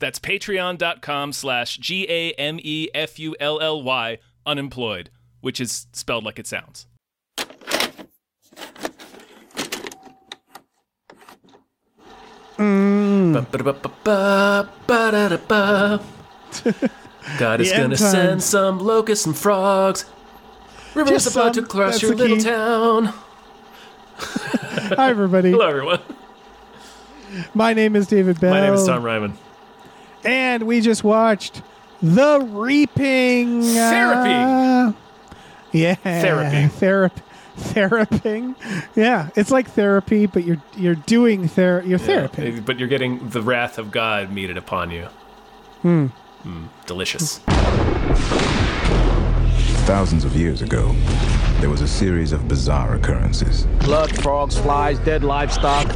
That's patreon.com slash G A M E F U L L Y unemployed, which is spelled like it sounds. Mm. Ba-ba-da-ba-ba, God is The gonna end send some locusts and frogs. Rivers Just about some, to cross that's your the little key. town. Hi, everybody. Hello, everyone. My name is David Bell. My name is Tom Ryman. And we just watched The Reaping. Therapy. uh, yeah. Therapy. Therapy. Theraping. Yeah, it's like therapy, but you're you're doing ther you're therapy. But you're getting the wrath of God meted upon you. Hmm. delicious. Thousands of years ago, there was a series of bizarre occurrences Blood, frogs, flies, dead livestock.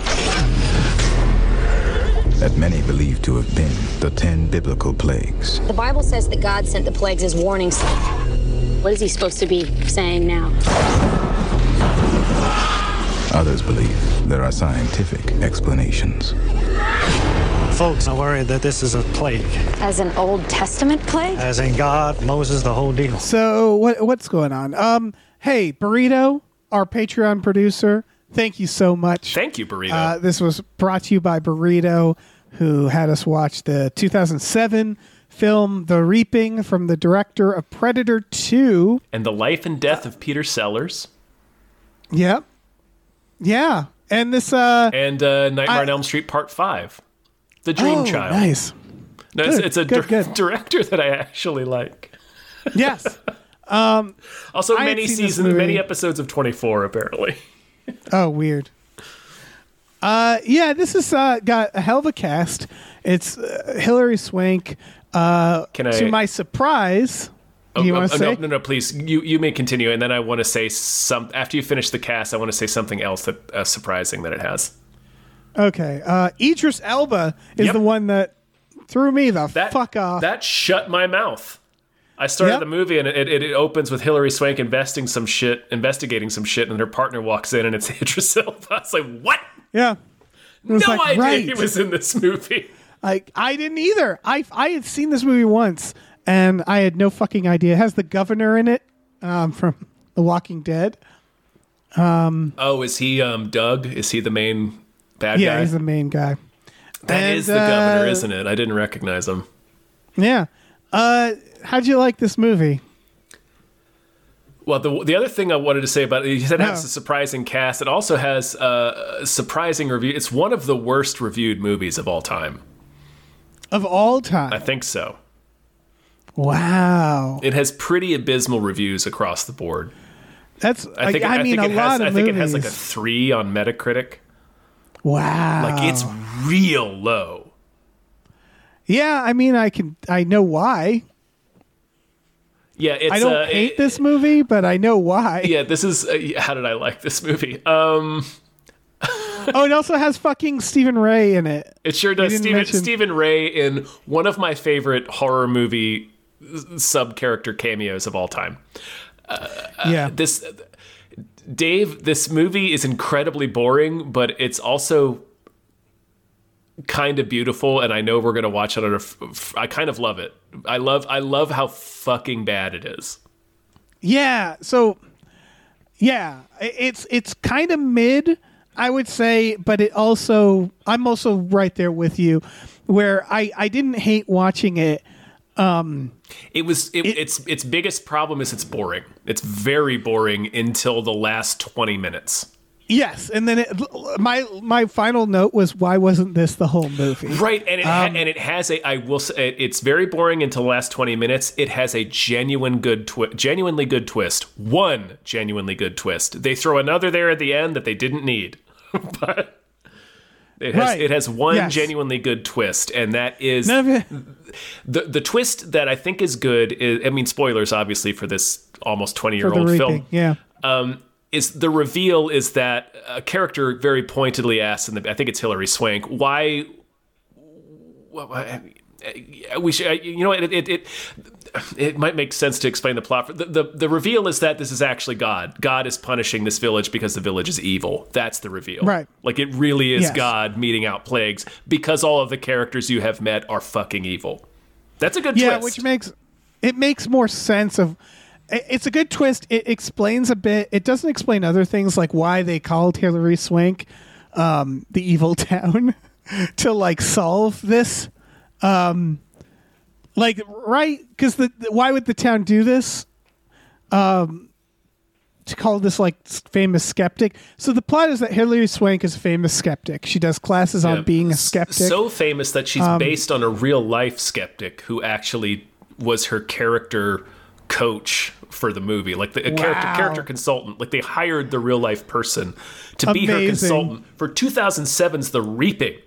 That many believe to have been the ten biblical plagues. The Bible says that God sent the plagues as warning signs. What is he supposed to be saying now? Others believe there are scientific explanations. Folks are worried that this is a plague, As an Old Testament plague? as in God, Moses, the whole deal. So what what's going on? Um, hey, Burrito, our Patreon producer, thank you so much. Thank you, Burrito. Uh, this was brought to you by Burrito, who had us watch the 2007 film The Reaping from the director of Predator 2. and the life and death of Peter Sellers Yep. Yeah. And this uh and uh, Nightmare I- on Elm Street Part 5. The Dream oh, Child. Nice. No, it's, Good, it's a good, dir- good. director that I actually like. Yes. Um Also, I many seasons, many episodes of 24, apparently. Oh, weird. Uh yeah, this has uh, got a hell of a cast. It's uh, Hilary Swank. Uh Can I- to my surprise, do you Oh, want oh, to say? No, no, no, please. You you may continue, and then I want to say some. After you finish the cast, I want to say something else that uh, surprising that it has. Okay. Uh Idris Elba is Yep. the one that threw me the That fuck off. That shut my mouth. I started Yep. the movie and it, it, it opens with Hilary Swank investing some shit, investigating some shit, and her partner walks in and it's Idris Elba. I was like, what? yeah. No like, idea right. he was in this movie. Like I didn't either. I I had seen this movie once and I had no fucking idea. It has the governor in it um, from The Walking Dead. Oh, is he um, Doug? Is he the main bad Yeah, guy? Yeah, he's the main guy. That is and, the governor, uh, isn't it? I didn't recognize him. Yeah. Uh, how'd you like this movie? Well, the the other thing I wanted to say about it, you said it has a surprising cast. It also has uh, a surprising review. It's one of the worst reviewed movies of all time. Of all time? I think so. Wow. It has pretty abysmal reviews across the board. That's I think. I I mean think a lot has. of I think movies. it has like a three on Metacritic. wow. Like it's real low. Yeah, I mean I can I know why. Yeah, it's. I don't uh, hate it- this movie, but I know why. Yeah, this is. Uh, how did I like this movie? Um, Oh, it also has fucking Stephen Rea in it. it sure does. Stephen mention- Stephen Rea in one of my favorite horror movie sub character cameos of all time. yeah. this Dave, this movie is incredibly boring, but it's also kind of beautiful and I know we're going to watch it on a f- f- I kind of love it. I love I love how fucking bad it is. Yeah. So, yeah, it's it's kind of mid, I would say, but it also I'm also right there with you, where I I didn't hate watching it. Um It was it, its its biggest problem is it's boring. It's very boring until the last 20 minutes. Yes, and then it, my my final note was why wasn't this the whole movie? Right, and it ha- and it has a. I will say it's very boring until the last twenty minutes. It has a genuine good twist, genuinely good twist. One genuinely good twist. They throw another there at the end that they didn't need, but It has Right. it has one Yes. genuinely good twist, and that is None of it. the the twist that I think is good. Is, I mean, spoilers obviously for this almost twenty year old film. Yeah. um, is the reveal is that a character very pointedly asks, in the, I think it's Hilary Swank, why. why- We should, you know, it, it it it might make sense to explain the plot. The, the the reveal is that this is actually God. God is punishing this village because the village is evil. That's the reveal. Right. Like it really is Yes. God meting out plagues because all of the characters you have met are fucking evil. That's a good yeah, twist. which makes it makes more sense of. It- It's a good twist. It explains a bit. It doesn't explain other things like why they called Hilary Swank um, the evil town to like solve this. Um, like right because the, the- why would the town do this? Um, to call this like famous skeptic. So the plot is that Hilary Swank is a famous skeptic. She does classes on being a skeptic. Um, So famous that she's based on a real life skeptic who actually was her character coach for the movie, like the a character Wow. character consultant. Like they hired the real life person to be her consultant for 2007's The Reaping.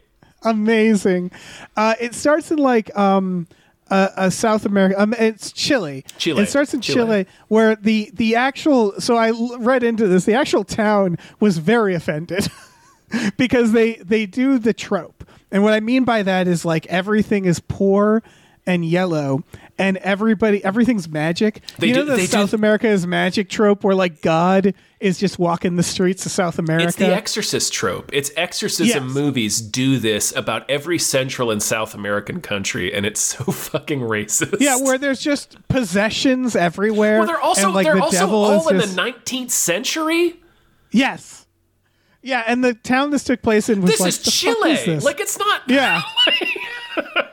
amazing. Uh, it starts in like um, a, a South America. Um, it's Chile. Chile. It starts in Chile. Chile. where the the actual. So I l- read into this. The actual town was very offended because they they do the trope, and what I mean by that is like everything is poor and yellow. And everybody, everything's magic. They you know do- the they do- South America is magic trope, where like God is just walking the streets of South America. It's the Exorcist trope. It's exorcism Yes. movies do this about every Central and South American country, and it's so fucking racist. Yeah, where there's just possessions everywhere. well, they're also and, like, they're the also devil all in just- the 19th century. yes, yeah, and the town this took place in was This like is Chile. Is? Like it's not. yeah,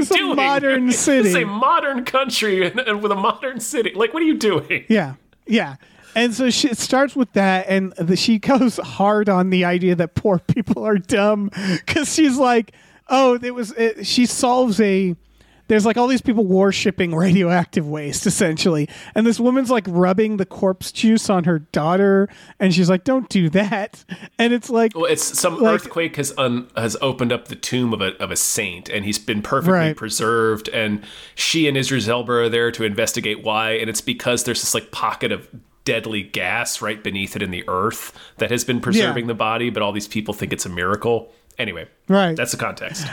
you It's a doing? modern This city. is a modern country and, and with a modern city. Like, what are you doing? yeah, yeah. And so she, it starts with that, and the, she goes hard on the idea that poor people are dumb because she's like, oh, it was. It, she solves a. There's like all these people worshipping radioactive waste essentially, and this woman's like rubbing the corpse juice on her daughter, and she's like, "Don't do that." And it's like, Well, it's some Like- earthquake has un, has opened up the tomb of a of a saint, and he's been perfectly Right. preserved. And she and Idris Elba are there to investigate why, and it's because there's this like pocket of deadly gas right beneath it in the earth that has been preserving Yeah. the body, but all these people think it's a miracle. Anyway, Right. That's the context.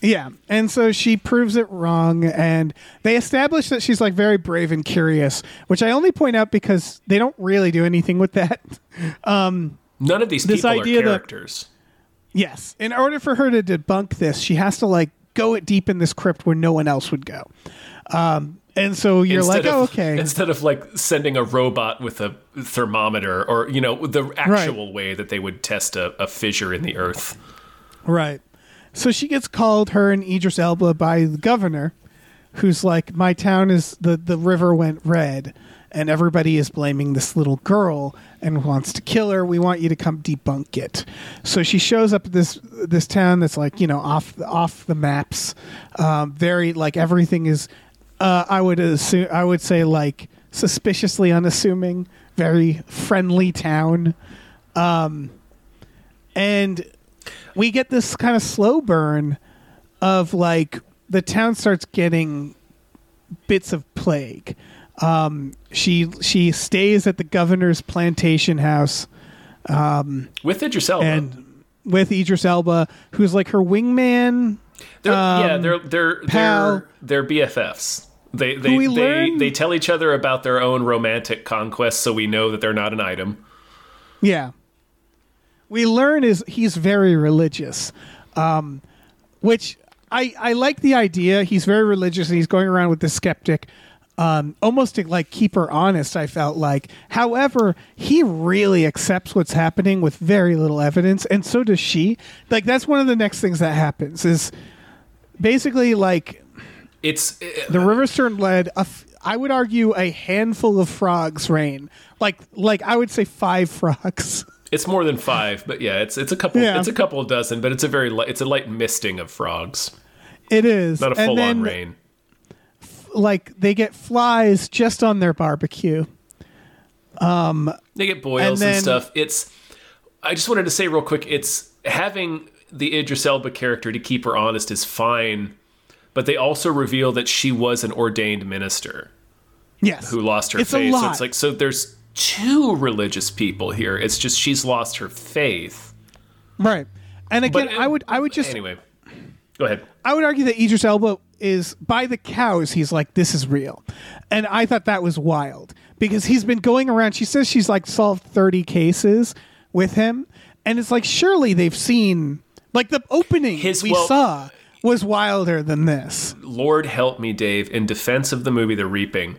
Yeah. And so she proves it wrong. And they establish that she's like very brave and curious, which I only point out because they don't really do anything with that. Um None of these This people idea are that- characters. yes. In order for her to debunk this, she has to like go it deep in this crypt where no one else would go. Um, and so you're like, of, oh, okay. Instead of like sending a robot with a thermometer or, you know, the actual way that they would test a, a fissure in the earth. Right. So she gets called, her and Idris Elba, by the governor, who's like, "My town is the the river went red, and everybody is blaming this little girl and wants to kill her. We want you to come debunk it." So she shows up at this this town that's like you know off off the maps, um, very like everything is. Uh, I would assume I would say like suspiciously unassuming, very friendly town and we get this kind of slow burn of like the town starts getting bits of plague. Um, she she stays at the governor's plantation house um, With Idris Elba. and with Idris Elba, who's like her wingman. They're, yeah, they're they're um, pal. they're they're BFFs. They they they, learn- they tell each other about their own romantic conquests, so we know that they're not an item. Yeah. We learn is he's very religious, um, which I I like the idea. He's very religious and he's going around with the skeptic, um, almost to like keep her honest. I felt like, however, he really accepts what's happening with very little evidence, and so does she. Like that's one of the next things that happens is basically like It's the rivers turned lead. A f- I would argue a handful of frogs rain. Like like I would say five frogs. it's more than five, but yeah, it's it's a couple Yeah. it's a couple dozen, but it's a very light, it's a light misting of frogs, It is not a full on then, rain. Like they get flies just on their barbecue. Um, They get boils and, And stuff. It's. I just wanted to say real quick. It's having the Idris Elba character to keep her honest is fine, but they also reveal that she was an ordained minister Yes. who lost her It's faith. So it's like so there's two religious people here. It's just she's lost her faith. right. And again, But, I would I would just anyway. Go ahead. I would argue that Idris Elba is by the cows. He's like, this is real, and I thought that was wild because he's been going around. She says she's like solved thirty cases with him, and it's like surely they've seen like the opening His- we well- saw was wilder than this. Lord help me, Dave, in defense of the movie The Reaping.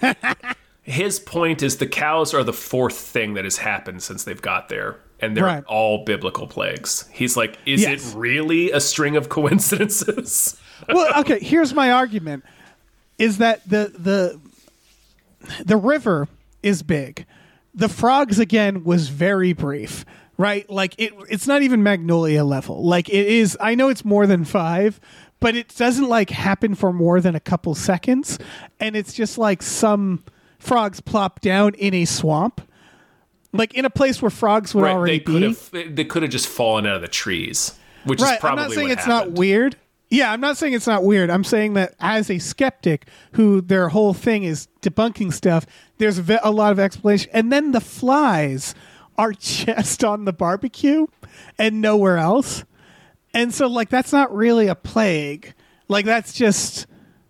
his point is the cows are the fourth thing that has happened since they've got there. And they're Right. all biblical plagues. He's like, is Yes. it really a string of coincidences? well, okay. Here's my argument: is that the the the river is big. The frogs again was very brief, right? Like it. It's not even Magnolia level. Like it is. I know it's more than five, but it doesn't like happen for more than a couple seconds, and it's just like some frogs plop down in a swamp. Like in a place where frogs would right. already They could be. have they could have just fallen out of the trees, which right is probably i'm not saying it's happened. not weird yeah i'm not saying it's not weird i'm saying that as a skeptic who their whole thing is debunking stuff there's a lot of explanation and then the flies are just on the barbecue and nowhere else and so like that's not really a plague like that's just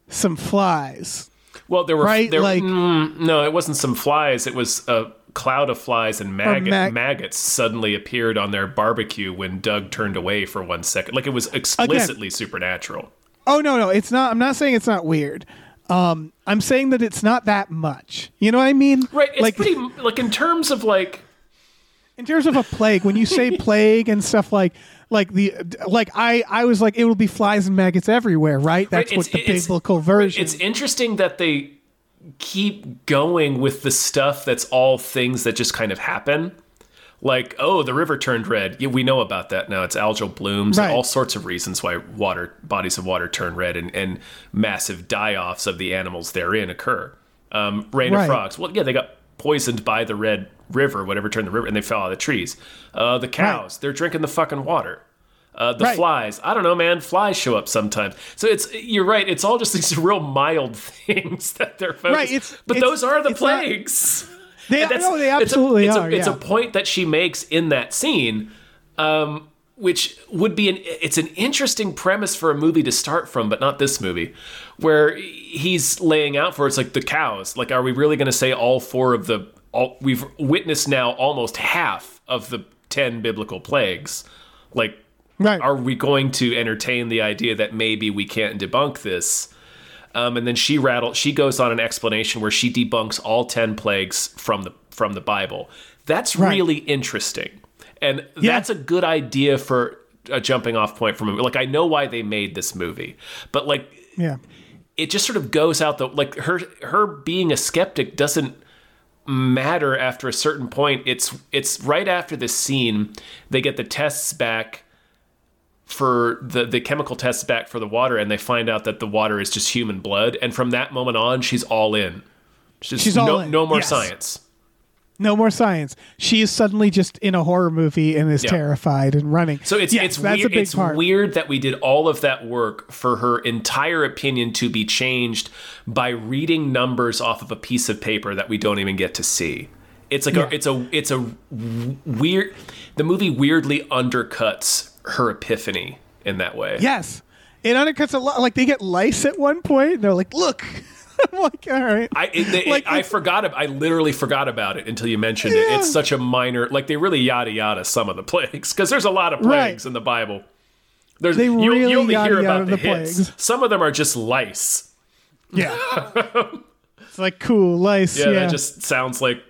some flies Well, there were Right, there, like- mm, no, it wasn't some flies. It was a cloud of flies and maggot, mag- maggots suddenly appeared on their barbecue when Doug turned away for one second. Like it was explicitly supernatural. oh no no it's not i'm not saying it's not weird um i'm saying that it's not that much you know what i mean Right. It's like pretty like in terms of like in terms of a plague when you say plague and stuff like like the like i i was like it will be flies and maggots everywhere right that's Right, what the biblical version It's interesting that they keep going with the stuff that's all things that just kind of happen. Like, oh, the river turned red. Yeah, we know about that now. It's algal blooms Right. and all sorts of reasons why water bodies of water turn red and, and massive die-offs of the animals therein occur. Um, rain Right. of frogs. Well, yeah, they got poisoned by the red river, whatever turned the river, and they fell out of the trees. Uh, the cows, they're drinking the fucking water. Uh, the Right. flies. I don't know, man. Flies show up sometimes. So it's you're right. It's all just these real mild things that they're focused. Right, it's- but it's- those are the it's not- plagues. they, that's- no, they it's a- absolutely it's a, are It's yeah. a point that she makes in that scene, um, which would be an it's an interesting premise for a movie to start from, but not this movie, where he's laying out for it's like the cows. Like, are we really going to say all four of the? All, we've witnessed now almost half of the ten biblical plagues. Like, Right. are we going to entertain the idea that maybe we can't debunk this? Um, and then she rattled. She goes on an explanation where she debunks all ten plagues from the from the Bible. That's Right. really interesting, and Yeah. that's a good idea for a jumping off point from a movie. Like I know why they made this movie, but like yeah it just sort of goes out the like her her being a skeptic doesn't matter after a certain point. It's it's right after this scene they get the tests back for the the chemical tests back for the water and they find out that the water is just human blood. And from that moment on she's all in. She's, She's all no, in, no more yes. science no more science she is suddenly just in a horror movie and is Yeah. terrified and running So it's Yes, it's that's weird. a big It's part weird that we did all of that work for her entire opinion to be changed by reading numbers off of a piece of paper that we don't even get to see. It's like Yeah. a, it's a it's a weird. The movie weirdly undercuts her epiphany in that way. yes it undercuts a lot like they get lice at one point and they're like look i'm like all right I it, they- Like, I forgot. I literally forgot about it until you mentioned it. It's such a minor. Like they really yada yada some of the plagues because there's a lot of Right. plagues in the Bible. There's They you, you really only yada hear yada about the, the hits. plagues. Some of them are just lice. yeah it's like cool lice Yeah, yeah, that just sounds like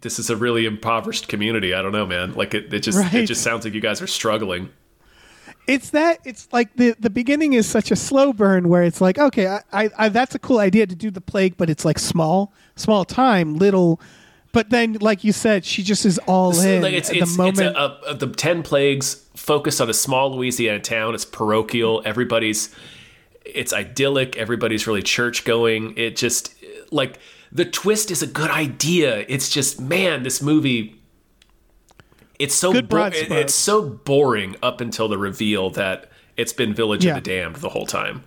this is a really impoverished community. I don't know, man. Like it, it just it just sounds like you guys are struggling. It's that it's like the the beginning is such a slow burn where it's like okay I, I, I that's a cool idea to do the plague but it's like small small time little but then like you said she just is all So, in like it's at it's, the moment it's a, a, the ten plagues focus on a small Louisiana town. It's parochial. Everybody's it's idyllic. Everybody's really church going. It just like the twist is a good idea. It's just man, this movie it's so Good bo- it- it's so boring up until the reveal that it's been Village Yeah. of the Damned the whole time.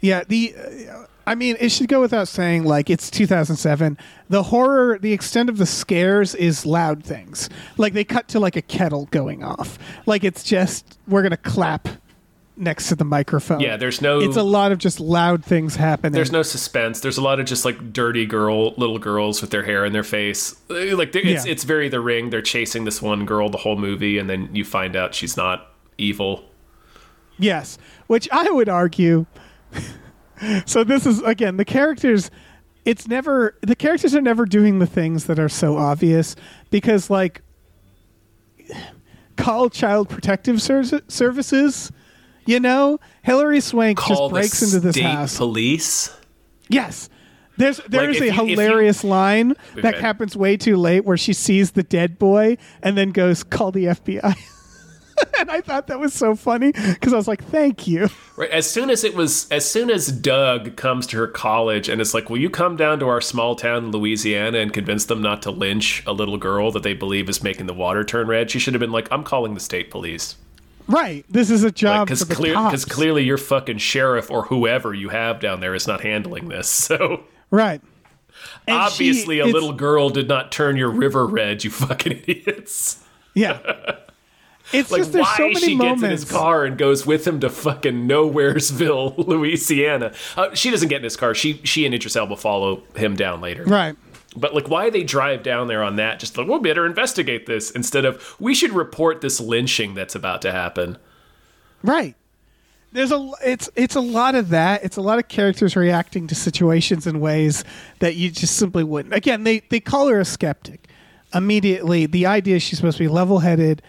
Yeah, the uh, I mean, it should go without saying like it's 2007. The horror, the extent of the scares is loud things. Like they cut to like a kettle going off. Like it's just we're going to clap next to the microphone. Yeah, there's no- It's a lot of just loud things happening. There's no suspense. There's a lot of just like dirty girl, little girls with their hair in their face. Uh, Like it's Yeah. it's very The Ring. They're chasing this one girl the whole movie, and then you find out she's not evil. Yes, which I would argue. so this is again the characters. It's never the characters are never doing the things that are so obvious because like call child protective services. You know, Hilary Swank Call just breaks into this house. police. Yes. There's there's if a you- if you- hilarious line that happens way too late where she sees the dead boy and then goes call the FBI. and I thought that was so funny because I was like, "Thank you." Right. As soon as it was, as soon as Doug comes to her college and it's like, "Will you come down to our small town in Louisiana and convince them not to lynch a little girl that they believe is making the water turn red?" She should have been like, "I'm calling the state police." Right. This is a job because the clear, cops. clearly your fucking sheriff or whoever you have down there is not handling this. So Right. And obviously, she- a little girl did not turn your river red. You fucking idiots! Yeah. It's Like, just there's why so many she moments. gets in his car and goes with him to fucking Nowheresville, Louisiana. Uh, she doesn't get in his car. She she and Idris Elba follow him down later. Right. But like, why they drive down there on that? Just like, we'll better investigate this instead of we should report this lynching that's about to happen. Right. There's a it's it's a lot of that. It's a lot of characters reacting to situations in ways that you just simply wouldn't. Again, they they call her a skeptic. Immediately, the idea is she's supposed to be level-headed,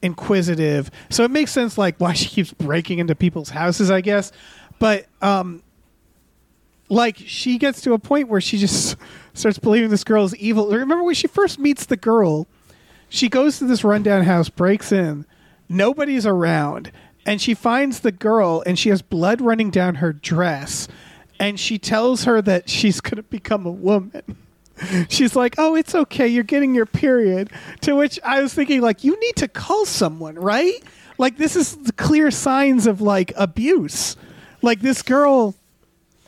inquisitive. So it makes sense like why she keeps breaking into people's houses, I guess. But um like she gets to a point where she just starts believing this girl is evil. Remember when she first meets the girl, she goes to this rundown house, breaks in, nobody's around, and she finds the girl and she has blood running down her dress, and she tells her that she's going to become a woman. She's like, "Oh, it's okay. You're getting your period." To which I was thinking like, "You need to call someone, right? Like this is clear signs of like abuse. Like this girl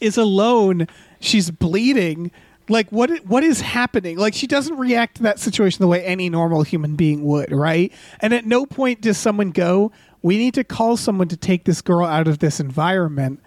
is alone. She's bleeding. Like what? What is happening? Like she doesn't react to that situation the way any normal human being would, right? And at no point does someone go, "We need to call someone to take this girl out of this environment."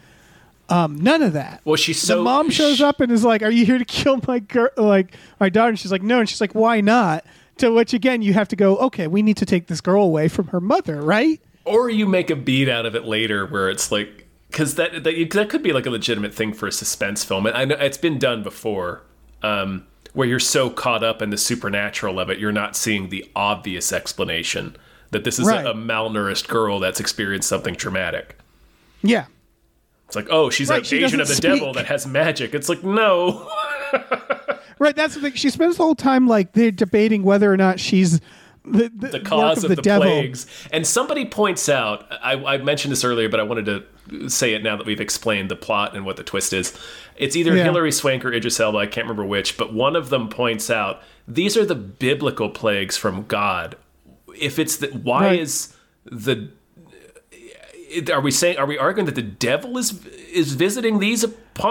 Um, none of that. Well, she's so the mom shows up and is like, "Are you here to kill my girl, like my daughter?" And she's like, "No." And she's like, "Why not?" To which again, you have to go, "Okay, we need to take this girl away from her mother, right?" or you make a beat out of it later where it's like because that, that that could be like a legitimate thing for a suspense film i know it's been done before um, where you're so caught up in the supernatural of it you're not seeing the obvious explanation that this is Right. a, a malnourished girl that's experienced something traumatic Yeah. it's like oh she's Right, an she agent of the doesn't devil that has magic it's like no Right, that's the thing. She spends the whole time like they're debating whether or not she's the, the, the cause of, the, devil. plagues. And somebody points out, I, I mentioned this earlier, but I wanted to say it now that we've explained the plot and what the twist is. It's either Yeah. Hilary Swank or Idris Elba, I can't remember which, but one of them points out these are the biblical plagues from God. If it's the, why Right. is the are we saying are we arguing that the devil is is visiting these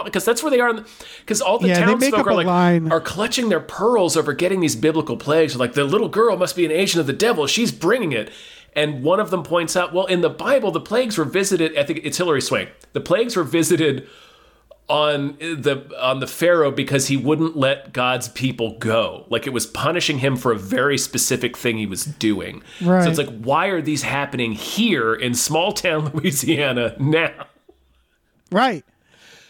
because that's where they are because all the Yeah, townsfolk are like line. are clutching their pearls over getting these biblical plagues. Like the little girl must be an agent of the devil. She's bringing it. And one of them points out well in the bible the plagues were visited i think it's hilary swank the plagues were visited on the on the pharaoh because he wouldn't let god's people go. Like it was punishing him for a very specific thing he was doing. Right. so it's like why are these happening here in small town louisiana now Right.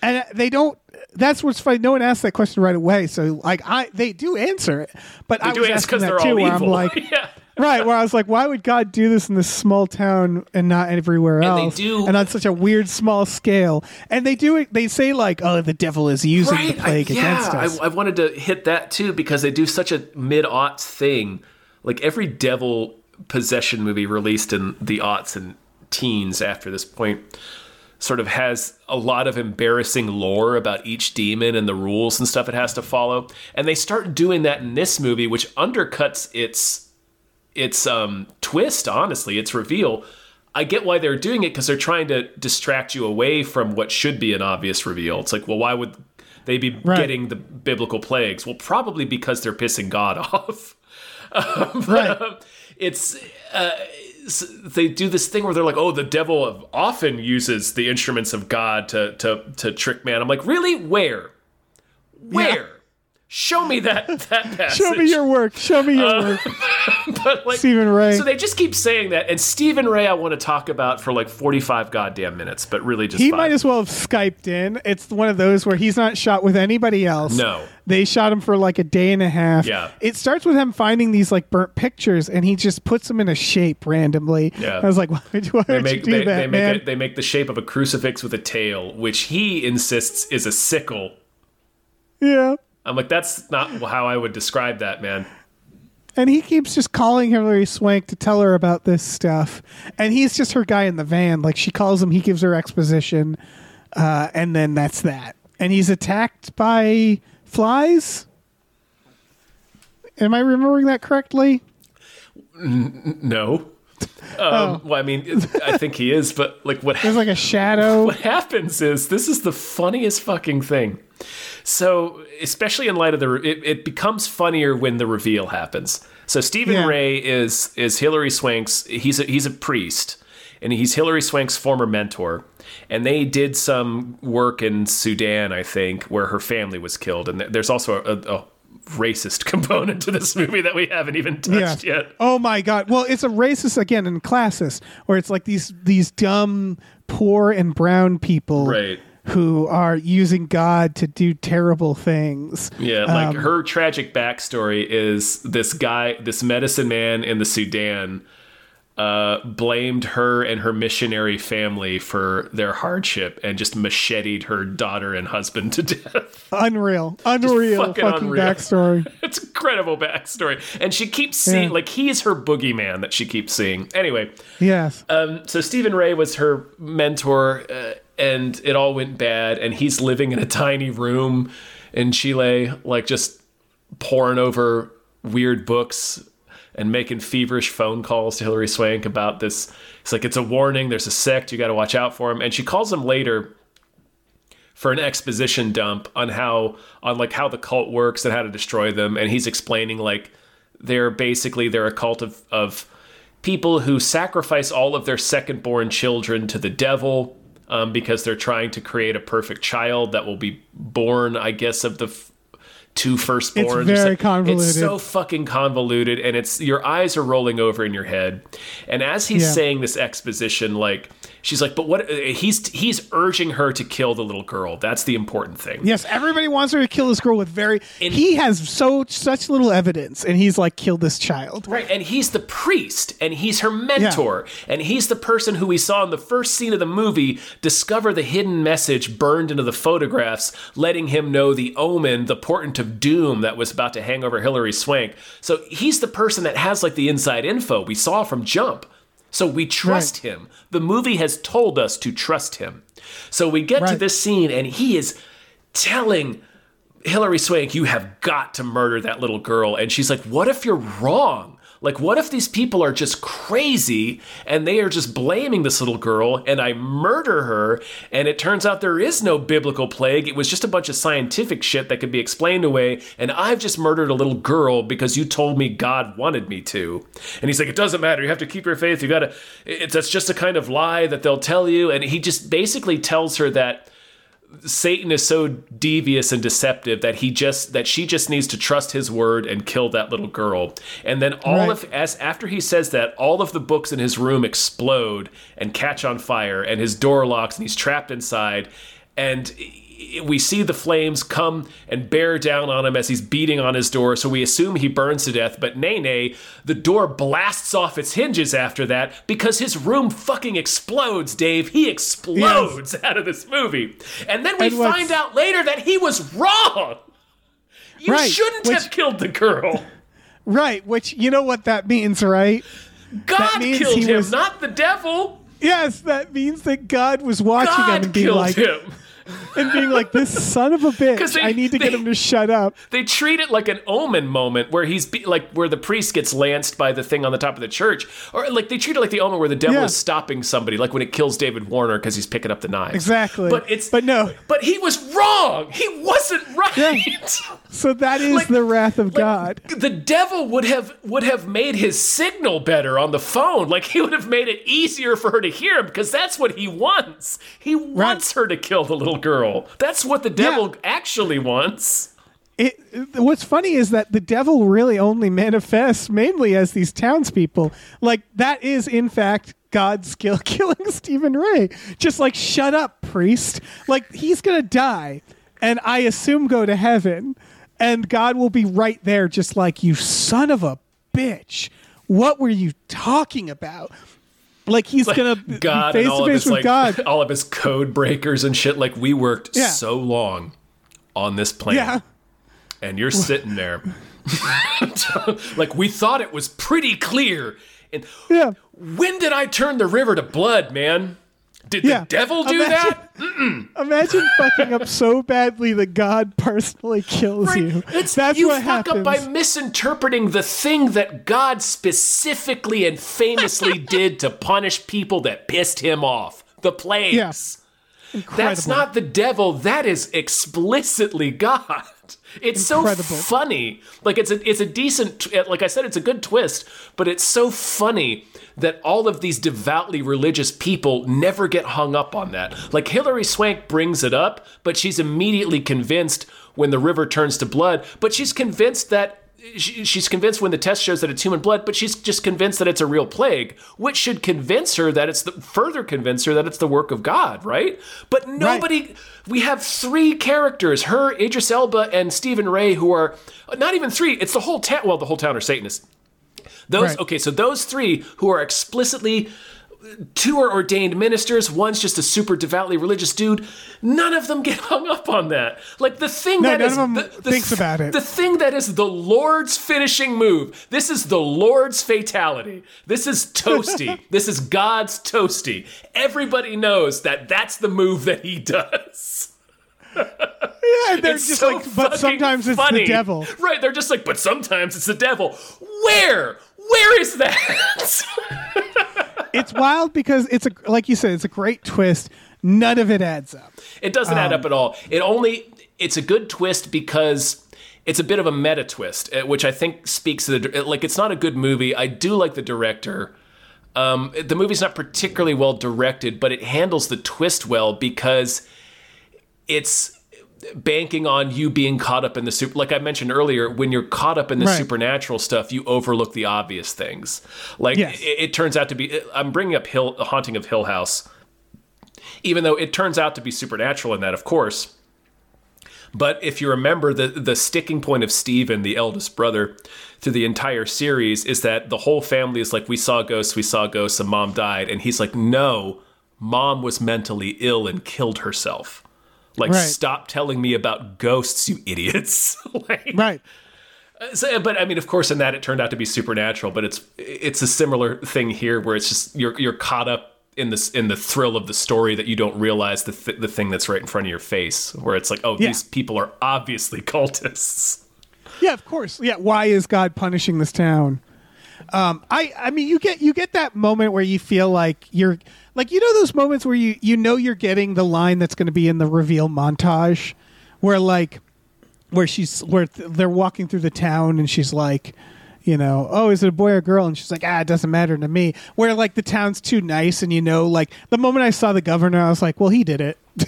And uh, they don't that's what's funny. No one asked that question right away. So like I they do answer it. But I do was it asking because that they're too all where evil I'm like yeah Right, where I was like, why would God do this in this small town and not everywhere And they else? do- and on such a weird small scale. And they do it they say like, oh, the devil is using the plague I, against yeah, us. I, I wanted to hit that too because they do such a mid aughts thing. Like every devil possession movie released in the aughts and teens after this point sort of has a lot of embarrassing lore about each demon and the rules and stuff it has to follow. And they start doing that in this movie, which undercuts its its um, twist, honestly, its reveal, I get why they're doing it because they're trying to distract you away from what should be an obvious reveal. It's like, well, why would they be Right. getting the biblical plagues? Well, probably because they're pissing God off. Um, Right. um, it's uh, they do this thing where they're like, "Oh, the devil often uses the instruments of God to to to trick man." I'm like, really? Where? Where? Show me that that passage. Show me your work. Show me your uh, work. But, like, Stephen Rea. So they just keep saying that, and Stephen Rea, I want to talk about for like 45 goddamn minutes, but really just He five. might as well have Skyped in. It's one of those where he's not shot with anybody else. No. They shot him for like a day and a half. Yeah. It starts with him finding these like burnt pictures and he just puts them in a shape randomly. Yeah. I was like, why why They make you do they, that, they man? make it, they make the shape of a crucifix with a tail, which he insists is a sickle. yeah. I'm like, that's not how I would describe that, man. And he keeps just calling Hilary Swank to tell her about this stuff. And he's just her guy in the van. Like she calls him, he gives her exposition. Uh, and then that's that. And he's attacked by flies. Am I remembering that correctly? No. Oh. Um, Well, I mean, I think he is, but like, what There's like a shadow. what happens is this is the funniest fucking thing. So, especially in light of the, it, it becomes funnier when the reveal happens. So Stephen Yeah. Ray is is Hilary Swank's. He's a, he's a priest, and he's Hilary Swank's former mentor. And they did some work in Sudan, I think, where her family was killed. And there's also a, a racist component to this movie that we haven't even touched Yeah. yet. Oh my god. Well, it's a racist again and classist, where it's like these these dumb poor and brown people Right. Who are using God to do terrible things. Yeah, like her tragic backstory is this guy, this medicine man in the Sudan, uh, blamed her and her missionary family for their hardship and just macheted her daughter and husband to death. Unreal. Unreal fucking fucking, unreal. backstory. it's incredible backstory, and she keeps seeing Yeah. like he's her boogeyman that she keeps seeing. Anyway, Yes. um, so Stephen Rea was her mentor, uh, and it all went bad. And he's living in a tiny room in Chile, like just poring over weird books and making feverish phone calls to Hilary Swank about this. It's like it's a warning. There's a sect. You got to watch out for him. And she calls him later for an exposition dump on how on like how the cult works and how to destroy them and he's explaining like they're basically they're a cult of of people who sacrifice all of their second born children to the devil um, because they're trying to create a perfect child that will be born i guess of the f- two firstborns. It's very convoluted. it's so fucking convoluted and it's your eyes are rolling over in your head and as he's Yeah. saying this exposition like she's like but what he's he's urging her to kill the little girl that's the important thing Yes, everybody wants her to kill this girl with very. In- he has so such little evidence, and he's like, kill this child. Right, and he's the priest, and he's her mentor, and he's the person who we saw in the first scene of the movie discover the hidden message burned into the photographs, letting him know the omen, the portent of doom that was about to hang over Hilary Swank. So he's the person that has like the inside info we saw from Jump. So we trust him. The movie has told us to trust him. So we get to this scene, and he is telling Hilary Swank, you have got to murder that little girl. And she's like, what if you're wrong? Like, what if these people are just crazy and they are just blaming this little girl and I murder her and it turns out there is no biblical plague? It was just a bunch of scientific shit that could be explained away and I've just murdered a little girl because you told me God wanted me to. And he's like, it doesn't matter. You have to keep your faith. You got to, that's just a kind of lie that they'll tell you. And he just basically tells her that Satan is so devious and deceptive that he just that she just needs to trust his word and kill that little girl. And then all Right. of as after he says that, all of the books in his room explode and catch on fire and his door locks and he's trapped inside and we see the flames come and bear down on him as he's beating on his door, so we assume he burns to death. But nay, nay, the door blasts off its hinges after that because his room fucking explodes, Dave. He explodes out of this movie. And then we And find out later that he was wrong. You Right, shouldn't which- have killed the girl. Right, which you know what that means, right? God means killed him, was- not the devil. Yes, that means that God was watching him and being killed like, him. And being like, "This son of a bitch! they- I need to get him to shut up." they treat it like an omen moment where he's be, like where the priest gets lanced by the thing on the top of the church or like they treat it like the omen where the devil Yeah. is stopping somebody like when it kills david warner because he's picking up the knives Exactly. but it's But no. but he was wrong he wasn't right So that is Like- the wrath of Like, God. the devil would have would have made his signal better on the phone like he would have made it easier for her to hear him because that's what he wants he wants her to kill the little girl that's what the devil actually wants It, what's funny is that the devil really only manifests mainly as these townspeople. Like that is in fact God's skill killing Stephen Rea. Just like shut up, priest. Like he's gonna die, and I assume go to heaven, and God will be right there, just like you son of a bitch. What were you talking about? Like he's gonna be God face all to of face his with like God. all of his code breakers and shit. Like we worked Yeah. so long on this plan, Yeah. and you're sitting there, like we thought it was pretty clear. And Yeah. when did I turn the river to blood, man? Did Yeah. the devil do Imagine- that? Imagine fucking up so badly that God personally kills Right. you. It's, That's you what fuck happens. up by misinterpreting the thing that God specifically and famously did to punish people that pissed him off. The plagues. Yeah. That's not the devil. That is explicitly God. It's Incredible. so funny. Like it's a it's a decent like I said it's a good twist, but it's so funny that all of these devoutly religious people never get hung up on that. Like Hilary Swank brings it up, but she's immediately convinced when the river turns to blood, but she's convinced that she's convinced when the test shows that it's human blood, but she's just convinced that it's a real plague, which should convince her that it's the further convince her that it's the work of God, right? But nobody. We have three characters: her, Idris Elba, and Stephen Rea, who are not even three. It's the whole town. Well, the whole town are Satanists. Those Right. okay, so those three who are explicitly two are ordained ministers, one's just a super devoutly religious dude. None of them get hung up on that. Like the thing No, that is the, the thinks th- about it. The thing that is the Lord's finishing move. This is the Lord's fatality. This is toasty. this is God's toasty. Everybody knows that that's the move that he does. Yeah, they're It's just so like, but sometimes it's funny. the devil. Right, they're just like, but sometimes it's the devil. Where? Where is that? It's wild because it's a like you said, it's a great twist. None of it adds up. It doesn't add Um, up at all. It only it's a good twist because it's a bit of a meta twist, uh, which I think speaks to the like. It's not a good movie. I do like the director. Um, the movie's not particularly well directed, but it handles the twist well because it's banking on you being caught up in the super like i mentioned earlier when you're caught up in the Right. supernatural stuff you overlook the obvious things like Yes. it, it turns out to be i'm bringing up hill the haunting of hill house even though it turns out to be supernatural in that of course but if you remember the the sticking point of Steven, the eldest brother, through the entire series is that the whole family is like, we saw ghosts, we saw ghosts, and mom died. And he's like, no, mom was mentally ill and killed herself. Like, Right. stop telling me about ghosts, you idiots. like, Right. Uh, so, but I mean, of course, in that it turned out to be supernatural. But it's it's a similar thing here, where it's just you're you're caught up in this in the thrill of the story that you don't realize the th- the thing that's right in front of your face. Where it's like, oh, Yeah. these people are obviously cultists. Yeah, of course. Yeah, why is God punishing this town? Um, I I mean, you get you get that moment where you feel like you're like you know those moments where you you know you're getting the line that's going to be in the reveal montage, where like where she's where th- they're walking through the town and she's like. You know, oh, is it a boy or a girl? And she's like, ah, it doesn't matter to me. Where like the town's too nice, and you know, like the moment I saw the governor, I was like, well, he did it.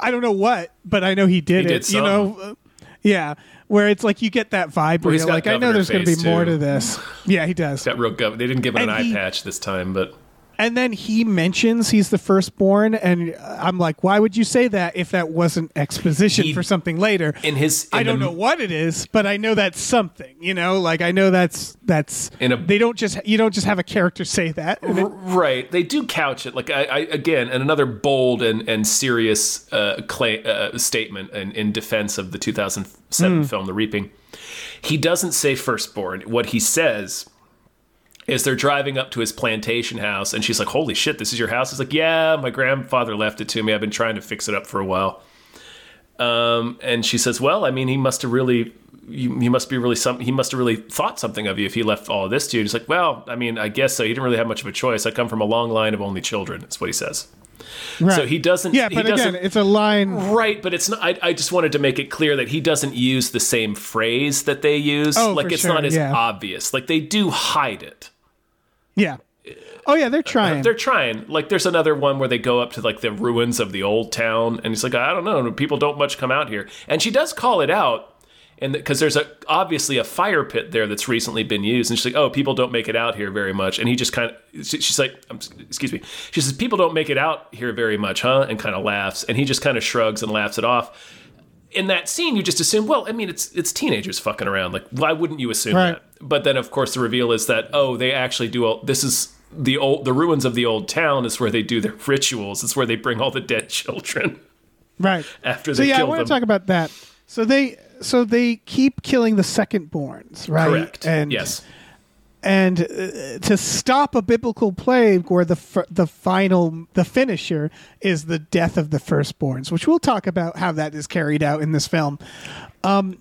I don't know what, but I know he did He it. did you know, yeah. Where it's like you get that vibe where he's you're got like, I know governor there's going to be face, more too. to this. Yeah, he does. Got real gov- They didn't give it an And eye he- patch this time, but And then he mentions he's the firstborn, and I'm like, why would you say that if that wasn't exposition He- for something later? in his I don't the- know what it is, but I know that's something. You know, like I know that's that's. In a- they don't just you don't just have a character say that. And it- Right. They do couch it like I, I again, and another bold and and serious uh, clay, uh, statement in, in defense of the 2007 film The Reaping. He doesn't say firstborn. What he says is they're driving up to his plantation house, and she's like, "Holy shit, this is your house?" He's like, "Yeah, my grandfather left it to me. I've been trying to fix it up for a while." Um, and she says, "Well, I mean, he must have really." You, he must be really some. He must have really thought something of you if he left all of this to you. He's like, well, I mean, I guess so. He didn't really have much of a choice. I come from a long line of only children. That's what he says. Right. So he doesn't. Yeah, but again, it's a line. Right, but it's not. I, I just wanted to make it clear that he doesn't use the same phrase that they use. Oh, like it's sure, not as yeah. obvious. Like they do hide it. Yeah. Oh yeah, they're trying. They're trying. Like there's another one where they go up to like the ruins of the old town, and he's like, I don't know, people don't much come out here, and she does call it out. And because there's a obviously a fire pit there that's recently been used, and she's like, "Oh, people don't make it out here very much." And he just kind of, she's like, "Excuse me," she says, "People don't make it out here very much, huh?" And kind of laughs, and he just kind of shrugs and laughs it off. In that scene, you just assume, well, I mean, it's it's teenagers fucking around. Like, why wouldn't you assume Right. that? But then, of course, the reveal is that oh, they actually do all. This is the old the ruins of the old town is where they do their rituals. It's where they bring all the dead children. right. after so they yeah, I want them. to talk about that. So they so they keep killing the second borns, right? Correct. And yes. And uh, to stop a biblical plague where the f- the final the finisher is the death of the firstborns, which we'll talk about how that is carried out in this film.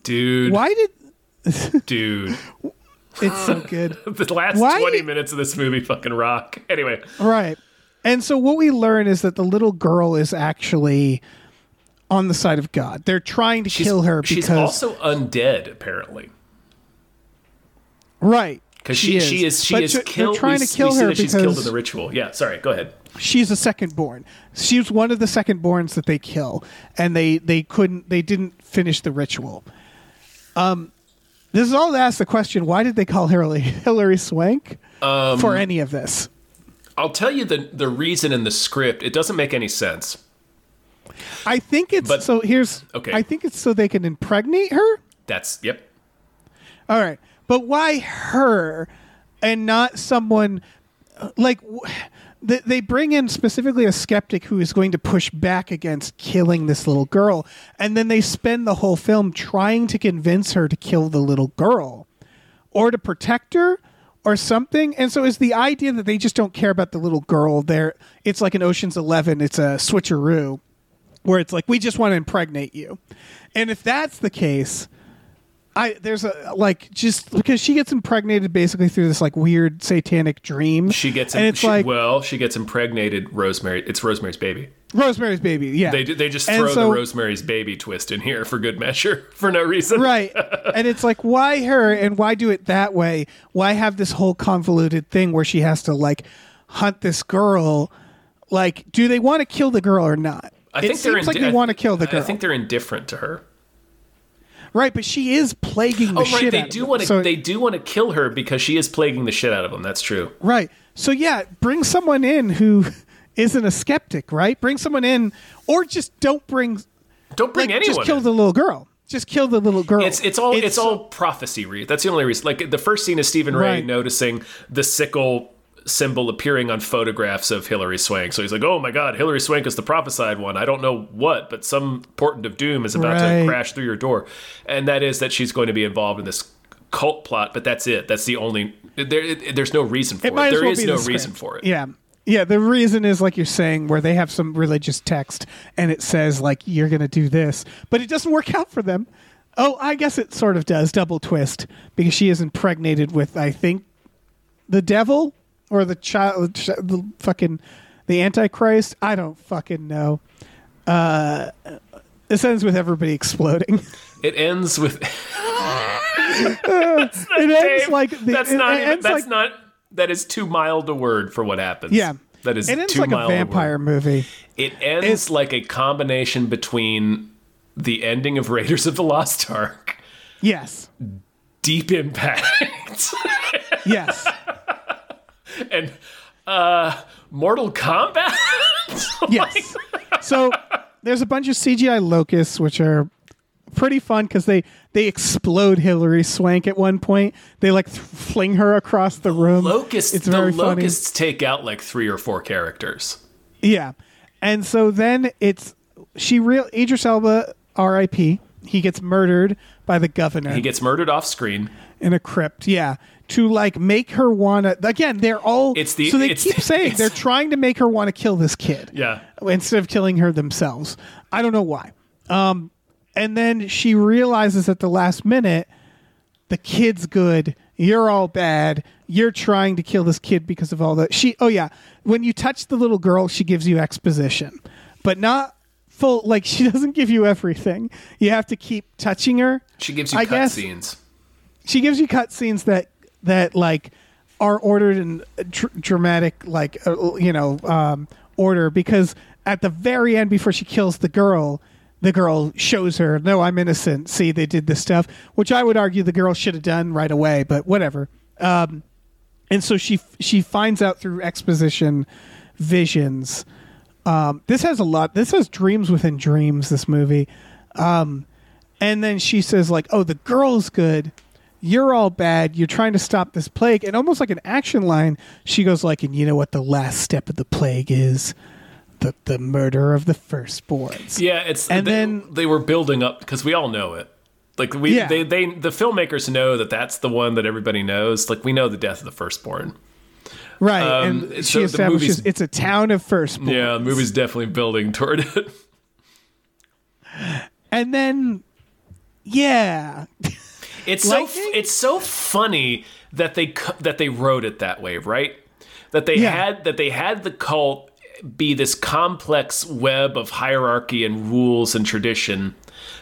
Dude. Why did Dude. it's so good? the last Why- 20 minutes of this movie fucking rock. Anyway. Right. And so what we learn is that the little girl is actually on the side of God. They're trying to She's, kill her because she's also undead, apparently. right. Because she, she is she But is killed. trying we, to kill we her that she's killed in the ritual. Yeah, sorry, go ahead. she's a second born. She was one of the second borns that they kill, and they they couldn't they didn't finish the ritual. Um, this is all to ask the question: Why did they call Hilary Hilary Swank Um, for any of this? I'll tell you the the reason in the script. It doesn't make any sense. I think it's but- so. Here's Okay. I think it's so they can impregnate her. That's yep. All right, but why her and not someone like they bring in specifically a skeptic who is going to push back against killing this little girl, and then they spend the whole film trying to convince her to kill the little girl or to protect her or something. And so is the idea that they just don't care about the little girl. There, it's like an Ocean's Eleven. It's a switcheroo where it's like we just want to impregnate you, and if that's the case. I there's a like just because she gets impregnated basically through this like weird satanic dream. She gets and it's she, like well, she gets impregnated. Rosemary. It's Rosemary's baby. Rosemary's Baby. Yeah, They they just throw so- the Rosemary's baby twist in here for good measure for no reason. right. and it's like why her and why do it that way? Why have this whole convoluted thing where she has to like hunt this girl? Like, do they want to kill the girl or not? I it think they're seems like indi- they want to kill the girl, I think they're indifferent to her. Right? But she is plaguing the Oh shit they out of do them. want to So- they do want to kill her because she is plaguing the shit out of them. That's true. Right. So yeah, bring someone in who isn't a skeptic, right? Bring someone in, or just don't bring. Don't bring like, anyone. just kill in. the little girl. Just kill the little girl. It's it's all it's, all prophecy. Reed. That's the only reason. Like the first scene is Stephen Rea Right. noticing the sickle symbol appearing on photographs of Hilary Swank. So he's like, "Oh my God, Hilary Swank is the prophesied one. I don't know what, but some portent of doom is about Right. to crash through your door." And that is that she's going to be involved in this cult plot. But that's it. That's the only. There, it, there's no reason for it. It There well is no the reason for it. Yeah. Yeah, the reason is like you're saying, where they have some religious text and it says like you're gonna do this, but it doesn't work out for them. Oh, I guess it sort of does. Double twist because she is impregnated with, I think, the devil or the child, the fucking the Antichrist. I don't fucking know. Uh, this ends with everybody exploding. It ends with it ends Dave, like the, that's it not even, that's like- not that is too mild a word for what happens. yeah. that is it ends too like a mild word. vampire movie. It ends It's- like a combination between the ending of Raiders of the Lost Ark, Yes. Deep Impact, Yes. And uh, Mortal Kombat. Yes. so there's a bunch of CGI locusts, which are pretty fun because they they explode Hilary Swank at one point. They like th- fling her across the room. Locusts. It's the very funny. locusts take out like three or four characters. Yeah, and so then it's she real Idris Elba, R.I.P. He gets murdered by the governor He gets murdered off screen. in a crypt. Yeah. To like make her wanna again, they're all It's the- so they keep saying it's- they're trying to make her want to kill this kid. Yeah. instead of killing her themselves. I don't know why. Um, and then she realizes at the last minute the kid's good you're all bad you're trying to kill this kid because of all that she oh yeah when you touch the little girl she gives you exposition but not full like she doesn't give you everything you have to keep touching her She gives you cutscenes. she gives you cutscenes that that like are ordered in dr- dramatic like uh, you know um, order because at the very end before she kills the girl the girl shows her no i'm innocent. See they did this stuff which i would argue the girl should have done right away but whatever. Um, and so she she finds out through exposition visions. Um, this has a lot this has dreams within dreams this movie. Um, and then she says like oh the girl's good you're all bad you're trying to stop this plague and almost like an action line she goes like and you know what the last step of the plague is the the murder of the firstborns Yeah, it's And they, then- they were building up because we all know it. Like we, Yeah. they, they, the filmmakers know that that's the one that everybody knows. Like we know the death of the firstborn. right Um, and she establishes it's a town of firstborns Yeah, the movie's definitely building toward it. and then yeah It's so it's so funny that they that they wrote it that way, right? That they Yeah. had that they had the cult be this complex web of hierarchy and rules and tradition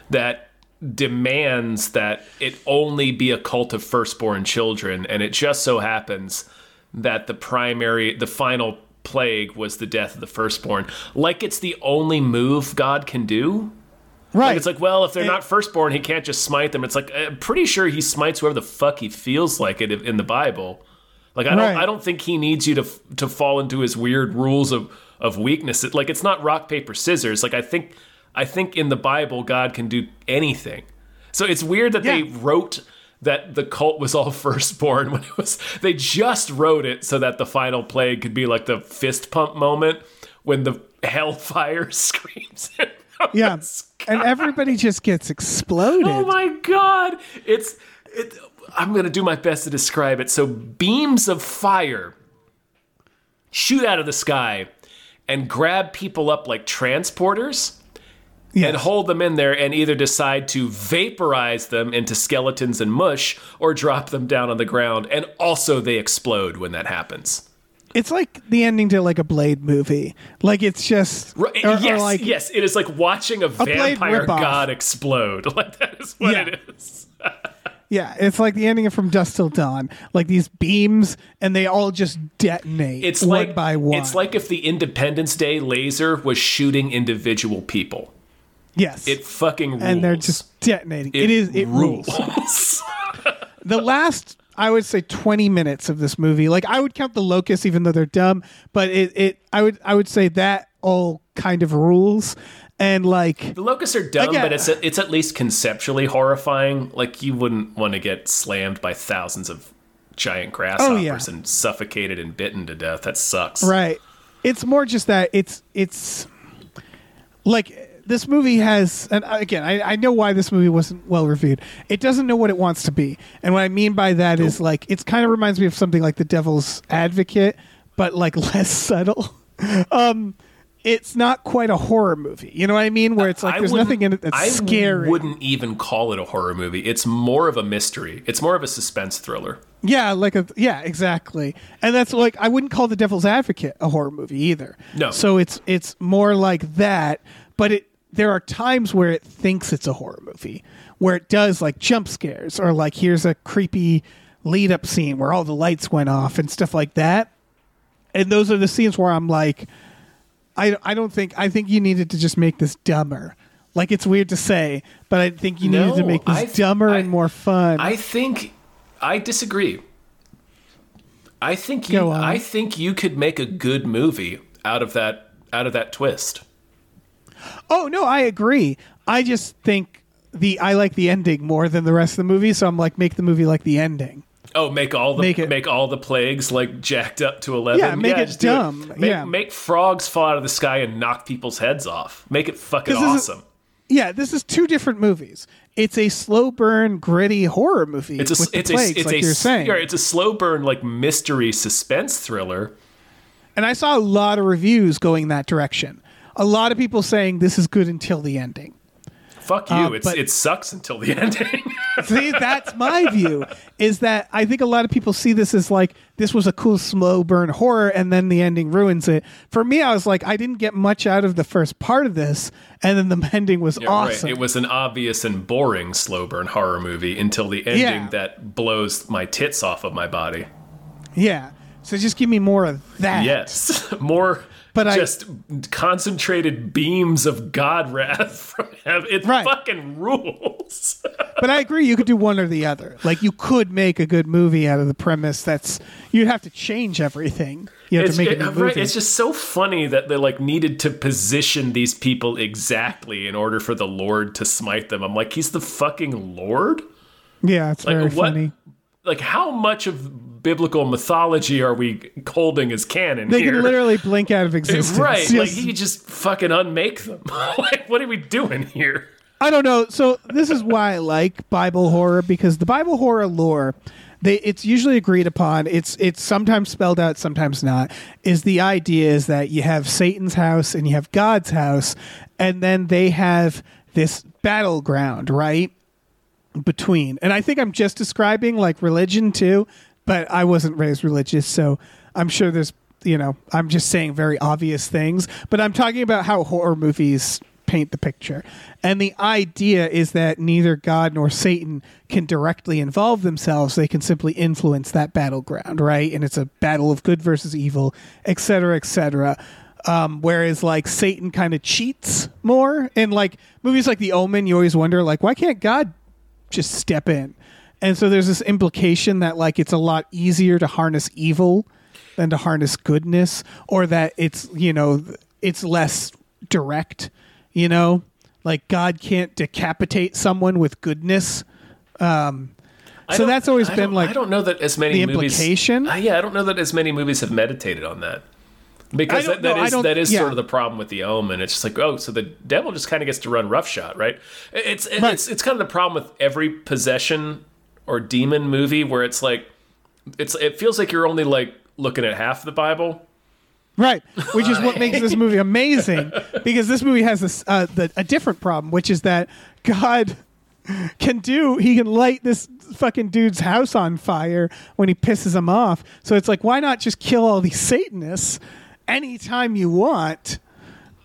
that demands that it only be a cult of firstborn children and it just so happens that the primary the final plague was the death of the firstborn like it's the only move god can do right like it's like, well, if they're It- not firstborn, he can't just smite them. It's like I'm pretty sure he smites whoever the fuck he feels like it in the Bible. Like I don't, Right. I don't think he needs you to to fall into his weird rules of of weakness. It- Like it's not rock paper scissors. Like I think I think in the Bible God can do anything. So it's weird that they wrote that the cult was all firstborn when it was they just wrote it so that the final plague could be like the fist pump moment when the hellfire screams. yeah and everybody just gets exploded Oh my god! It's it. I'm gonna do my best to describe it. So beams of fire shoot out of the sky and grab people up like transporters Yes. and hold them in there and either decide to vaporize them into skeletons and mush or drop them down on the ground and also they explode when that happens. It's like the ending to like a Blade movie. Like it's just or- or yes, like yes, it is like watching a, Blade vampire god explode. Like that is what Yeah. it is. yeah, it's like the ending of From Dusk Till Dawn. Like these beams, and they all just detonate It's one like by one. It's like if the Independence Day laser was shooting individual people. yes, It fucking rules. and they're just detonating. it is it rules. the last I would say 20 minutes of this movie. Like I would count the locusts even though they're dumb, but it, it I would I would say that all kind of rules. And like the locusts are dumb, Again- but it's it's at least conceptually horrifying. Like you wouldn't want to get slammed by thousands of giant grasshoppers Oh, yeah. and suffocated and bitten to death. That sucks. Right. It's more just that it's it's like this movie has and again I, I know why this movie wasn't well reviewed. It doesn't know what it wants to be. And what I mean by that is like it's kind of reminds me of something like The Devil's Advocate, but like less subtle. um it's not quite a horror movie. You know what I mean? Where it's like I there's nothing in it that's I scary. I wouldn't even call it a horror movie. It's more of a mystery. It's more of a suspense thriller. Yeah, like a yeah, exactly. And that's like I wouldn't call The Devil's Advocate a horror movie either. No. So it's it's more like that, but it there are times where it thinks it's a horror movie, where it does like jump scares or like here's a creepy lead up scene where all the lights went off and stuff like that. And those are the scenes where I'm like I I don't think I think you needed to just make this dumber. Like it's weird to say, but I think you needed to make this I- dumber I- and more fun. I think I disagree. I think you. I think you could make a good movie out of that out of that twist. Oh no, I agree. I just think the I like the ending more than the rest of the movie, so I'm like make the movie like the ending. Oh, make all the Make make, all the plagues like jacked up to eleven. Yeah, make it just do dumb. Make, Yeah. make frogs fall out of the sky and knock people's heads off. Make it fucking 'Cause this is- awesome. Yeah, this is two different movies. It's a slow burn, gritty horror movie It's a it's plagues, a it's like a you're saying. yeah, it's a slow burn like mystery suspense thriller. And I saw a lot of reviews going that direction. A lot of people saying this is good until the ending. Fuck you. Uh, it's but- it sucks until the ending. See, that's my view. Is that I think a lot of people see this as like this was a cool slow burn horror, and then the ending ruins it. For me, I was like, I didn't get much out of the first part of this, and then the ending was Yeah, awesome. It was an obvious and boring slow burn horror movie until the ending Yeah. that blows my tits off of my body. yeah. So just give me more of that. Yes, more. But I- just concentrated beams of God wrath from heaven. It Right. fucking rules. But I agree, you could do one or the other. Like you could make a good movie out of the premise. That's you'd have to change everything. You have It's, to make it- a movie. right, it's just so funny that they like needed to position these people exactly in order for the Lord to smite them. I'm like, he's the fucking Lord. yeah, it's Like very what? funny. Like how much of biblical mythology are we holding as canon They here? can literally blink out of existence. right, like Yes. he could just fucking unmake them. like, what are we doing here? I don't know. So this is why I like Bible horror because the Bible horror lore, they it's usually agreed upon. It's it's sometimes spelled out, sometimes not. Is the idea is that you have Satan's house and you have God's house, and then they have this battleground, right? Between. And I think I'm just describing like religion too, but I wasn't raised religious, so I'm sure there's you know, I'm just saying very obvious things, but I'm talking about how horror movies paint the picture. And the idea is that neither God nor Satan can directly involve themselves. They can simply influence that battleground, right? And it's a battle of good versus evil, et cetera, et cetera. Um, whereas like Satan kind of cheats more in like movies like The Omen, you always wonder like, why can't God just step in? And so there's this implication that like it's a lot easier to harness evil than to harness goodness or that it's, you know, it's less direct, you know? Like God can't decapitate someone with goodness. Um so that's always I been like I don't know that as many the movies. implication? Uh, yeah, I don't know that as many movies have meditated on that. Because that, that I is that is yeah. sort of the problem with the Omen. It's just like oh, so the devil just kind of gets to run roughshod, right? It's Right. it's it's kind of the problem with every possession or demon movie where it's like it's it feels like you're only like looking at half the Bible. Right, which is what makes this movie amazing because this movie has this, uh, the, a different problem, which is that God can do he can light this fucking dude's house on fire when he pisses him off. So it's like, why not just kill all these Satanists anytime you want?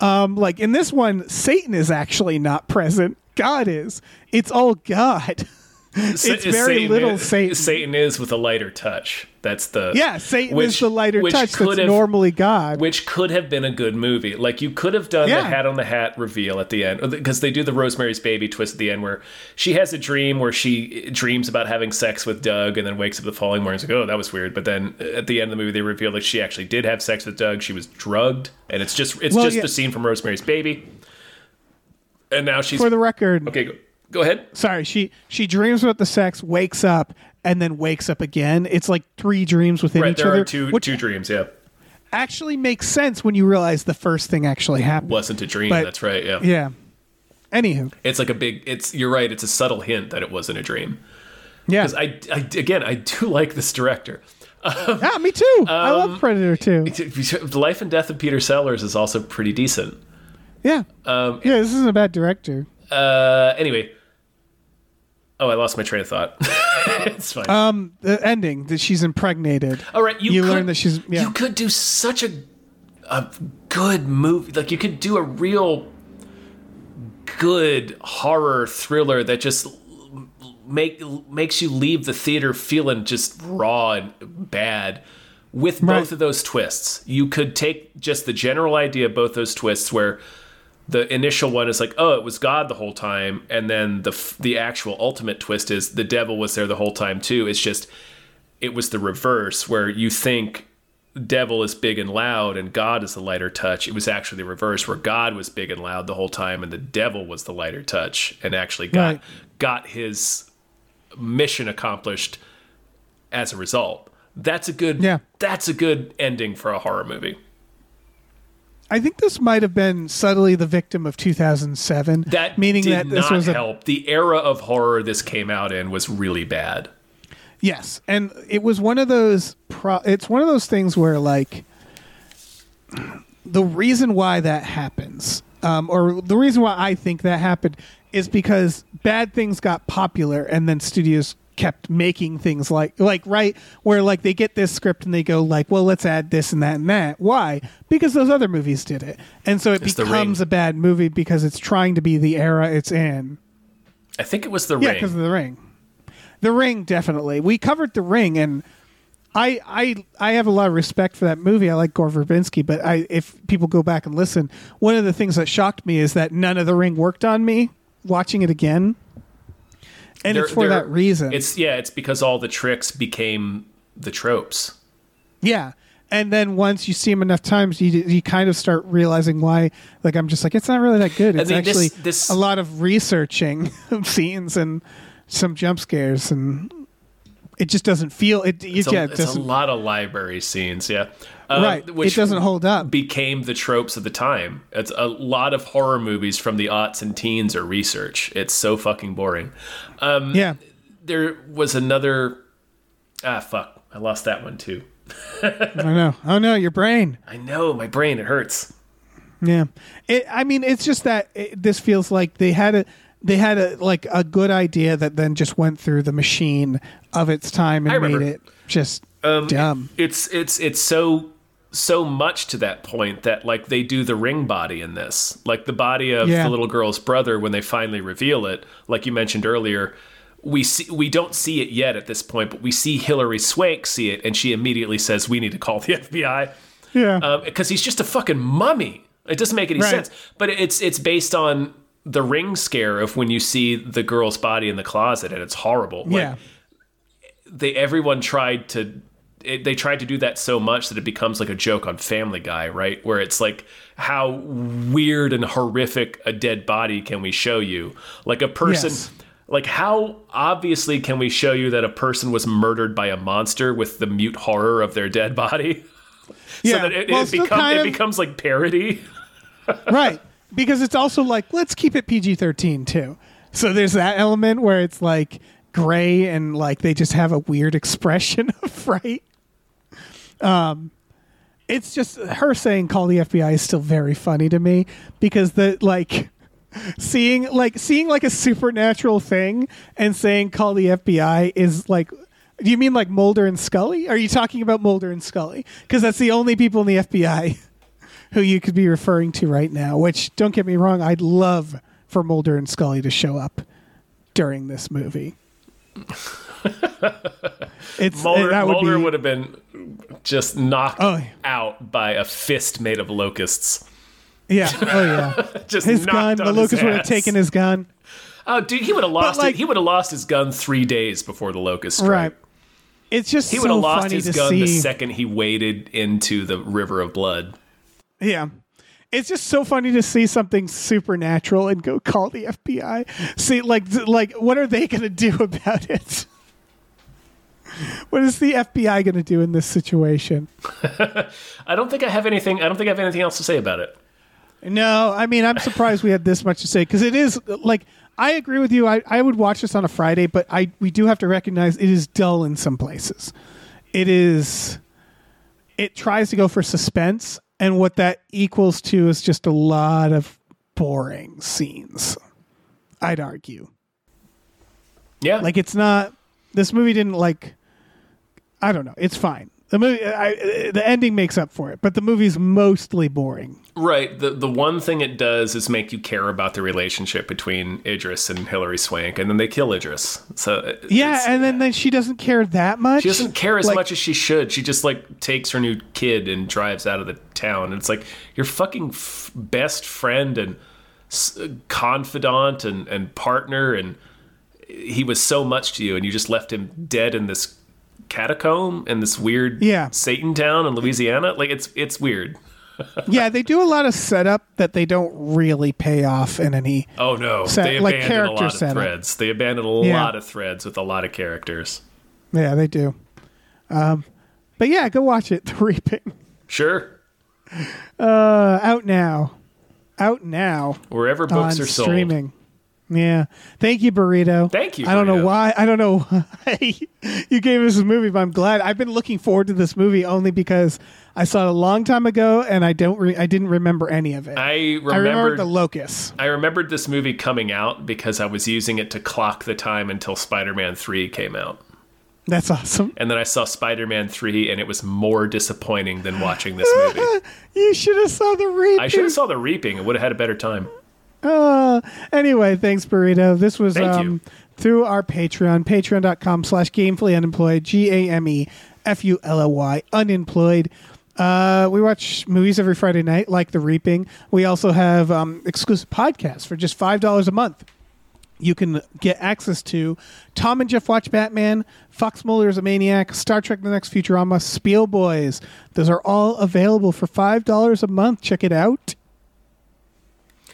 Um, like in this one, Satan is actually not present. God is. It's all God. it's very little is, Satan. Satan is with a lighter touch. That's the Yeah, Satan which- is the lighter touch that's have- normally God. which could have been a good movie. Like you could have done Yeah. the hat on the hat reveal at the end because they do the Rosemary's Baby twist at the end where she has a dream where she dreams about having sex with Doug and then wakes up the following morning and like, "Oh, that was weird." But then uh, at the end of the movie, they reveal that she actually did have sex with Doug. She was drugged, and it's just it's Well, just yeah. the scene from Rosemary's Baby. And now she's For the record, okay. Go, go ahead. sorry she she dreams about the sex wakes up and then wakes up again it's like three dreams within Right, each there other are two which two dreams. Yeah, actually makes sense when you realize the first thing actually happened wasn't a dream. But- that's right. Yeah. yeah anywho it's like a big. It's you're right. It's a subtle hint that it wasn't a dream. yeah Because I, I again, I do like this director. yeah me too i Um, love Predator 2 The Life and Death of Peter Sellers is also pretty decent. yeah Um, yeah this isn't a bad director Uh, anyway. Oh, I lost my train of thought. it's fine. um the ending that she's impregnated All right, you, you could, learn that she's yeah You could do such a a good movie. Like you could do a real good horror thriller that just make makes you leave the theater feeling just raw and bad with both Right. of those twists. You could take just the general idea of both those twists where the initial one is like, oh, it was God the whole time, and then the the actual ultimate twist is the devil was there the whole time too. It's just it was the reverse where you think devil is big and loud and God is the lighter touch. It was actually the reverse where God was big and loud the whole time and the devil was the lighter touch and actually got Right. got his mission accomplished as a result. That's a good Yeah. that's a good ending for a horror movie. I think this might have been subtly the victim of 2007 That meaning that this not was a help. The era of horror this came out in was really bad. Yes, and it was one of those. Pro- it's one of those things where like the reason why that happens, um, or the reason why I think that happened, is because bad things got popular and then studios kept making things like like right where like they get this script and they go like well let's add this and that and that. Why? Because those other movies did it. And so it It's becomes a bad movie because it's trying to be the era it's in. I think it was the yeah ring. because of the ring. The ring definitely. We covered the ring and I, I I have a lot of respect for that movie. I like Gore Verbinski, but I if people go back and listen, one of the things that shocked me is that none of the ring worked on me watching it again. And They're- it's for that reason. It's yeah, it's because all the tricks became the tropes. yeah. And then once you see them enough times, you you kind of start realizing why. Like I'm just like, it's not really that good. It's mean, this- actually this- a lot of researching of scenes and some jump scares, and it just doesn't feel it. It's, yeah, a, it it's a lot of library scenes, yeah. Um, Right. It doesn't hold up. Became the tropes of the time. It's a lot of horror movies from the aughts and teens are research. It's so fucking boring. Um, yeah. There was another. Ah, fuck. I lost that one too. I know. Oh no, your brain. I know my brain. It hurts. Yeah. It, I mean, it's just that it, this feels like they had a they had a like a good idea that then just went through the machine of its time and made it just um, dumb. It's it's it's so so much to that point that like they do the ring body in this like the body of Yeah. the little girl's brother when they finally reveal it like you mentioned earlier we see we don't see it yet at this point but we see hilary swank see it and she immediately says we need to call the fbi Yeah. Um, because he's just a fucking mummy it doesn't make any Right. sense but it's it's based on the ring scare of when you see the girl's body in the closet and it's horrible Like, yeah. they everyone tried to it, they tried to do that so much that it becomes like a joke on Family Guy, right? Where it's like how weird and horrific a dead body can we show you? Like a person Yes. like how obviously can we show you that a person was murdered by a monster with the mute horror of their dead body? Yeah. so that it, Well, it, become, kind it becomes like parody. right. Because it's also like let's keep it PG thirteen too. So there's that element where it's like gray and like they just have a weird expression of fright. Um, it's just her saying "call the FBI" is still very funny to me because the like seeing like seeing like a supernatural thing and saying "call the FBI" is like. Do you mean like Mulder and Scully? Are you talking about Mulder and Scully? Because that's the only people in the FBI who you could be referring to right now. Which, don't get me wrong, I'd love for Mulder and Scully to show up during this movie. it's Mulder, that would Mulder be would have been just knocked Oh, out by a fist made of locusts. yeah, oh yeah. Just His gun, the locust would have taken his gun. Oh, dude, he would have lost like- it. He would have lost his gun three days before the locust strike. Right. It's just He would so have lost his gun see. the second he waded into the river of blood. Yeah. It's just so funny to see something supernatural and go call the FBI. See, like, like, what are they going to do about it? What is the FBI going to do in this situation? I don't think I have anything. I don't think I have anything else to say about it. No, I mean, I'm surprised we had this much to say because it is like I agree with you. I, I would watch this on a Friday, but I we do have to recognize it is dull in some places. It is. It tries to go for suspense, and what that equals to is just a lot of boring scenes. I'd argue. Yeah, Like it's not. This movie didn't like. I don't know. It's fine. The movie, I, the ending makes up for it, but the movie's mostly boring. right. The the one thing it does is make you care about the relationship between Idris and Hilary Swank, and then they kill Idris. So uh, Yeah, and then, then she doesn't care that much. She doesn't care as Like- much as she should. She just like takes her new kid and drives out of the town. And it's like your fucking f- best friend and s- uh, confidant and, and partner, and he was so much to you, and you just left him dead in this catacomb in this weird Yeah. Satan town in Louisiana. Like it's it's weird. yeah, they do a lot of setup that they don't really pay off in any. Oh no, Set- they like abandoned a character lot of setup. threads. They abandoned a Yeah. lot of threads with a lot of characters. Yeah, they do. Um, but yeah, go watch it. The Reaping. Sure, Uh, out now. Out now wherever books are sold. streaming. Yeah. Thank you, Burrito. Thank you, I don't know why. I don't know why you gave us this movie, but I'm glad. I've been looking forward to this movie only because I saw it a long time ago and I don't. Re- I didn't remember any of it. I I remembered the locust. I remembered this movie coming out because I was using it to clock the time until Spider-Man 3 came out. That's awesome. And then I saw Spider-Man 3 and it was more disappointing than watching this movie. You should have saw the reaping. I should have saw The Reaping and would have had a better time. Uh, anyway, thanks, Burrito. This was Thank um, through our Patreon, patreon.com slash gamefully unemployed, G A M E F U L L Y, unemployed. Uh, we watch movies every Friday night, like The Reaping. We also have um, exclusive podcasts for just $5 a month. You can get access to Tom and Jeff Watch Batman, Fox Mulder is a Maniac, Star Trek The Next Futurama, Spiel Boys. Those are all available for $5 a month. Check it out.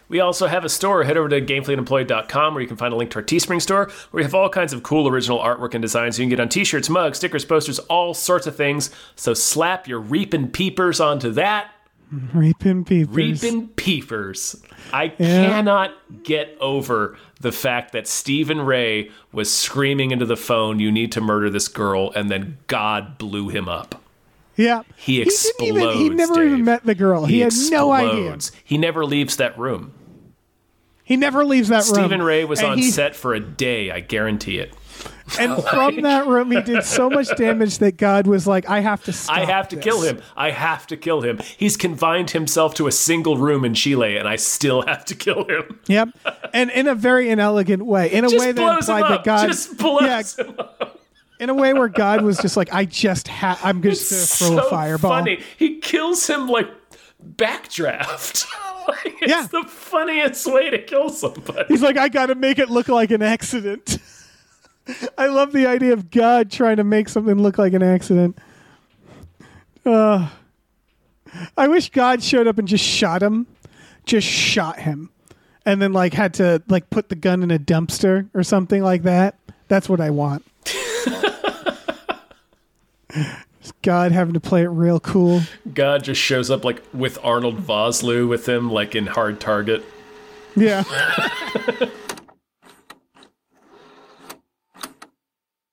We also have a store. Head over to gamefullyunemployed.com where you can find a link to our Teespring store where we have all kinds of cool original artwork and designs you can get on t-shirts, mugs, stickers, posters, all sorts of things. So slap your reaping peepers onto that. Reaping Peepers. Reaping peepers. I Yeah. cannot get over the fact that Stephen Rea was screaming into the phone, "You need to murder this girl," and then God blew him up. Yeah. He didn't even- he never Dave. even met the girl. He, had no idea. He never leaves that room. He never leaves that room. Stephen Rea was And on he- set for a day. I guarantee it. And from that room, he did so much damage that God was like, I have to stop. I have to this." kill him. I have to kill him. He's confined himself to a single room in Chile, and I still have to kill him. Yep. And in a very inelegant way. In a Just way that implied that. God. Just blows yeah, him up. In a way where God was just like, I just ha- I'm just going to throw so a fireball. funny. He kills him like backdraft. like, it's Yeah. the funniest way to kill somebody. He's like, I got to make it look like an accident. I love the idea of God trying to make something look like an accident. Uh, I wish God showed up and just shot him, just shot him, and then like had to like put the gun in a dumpster or something like that. That's what I want. God having to play it real cool. God just shows up like with Arnold Vosloo with him, like in Hard Target. Yeah.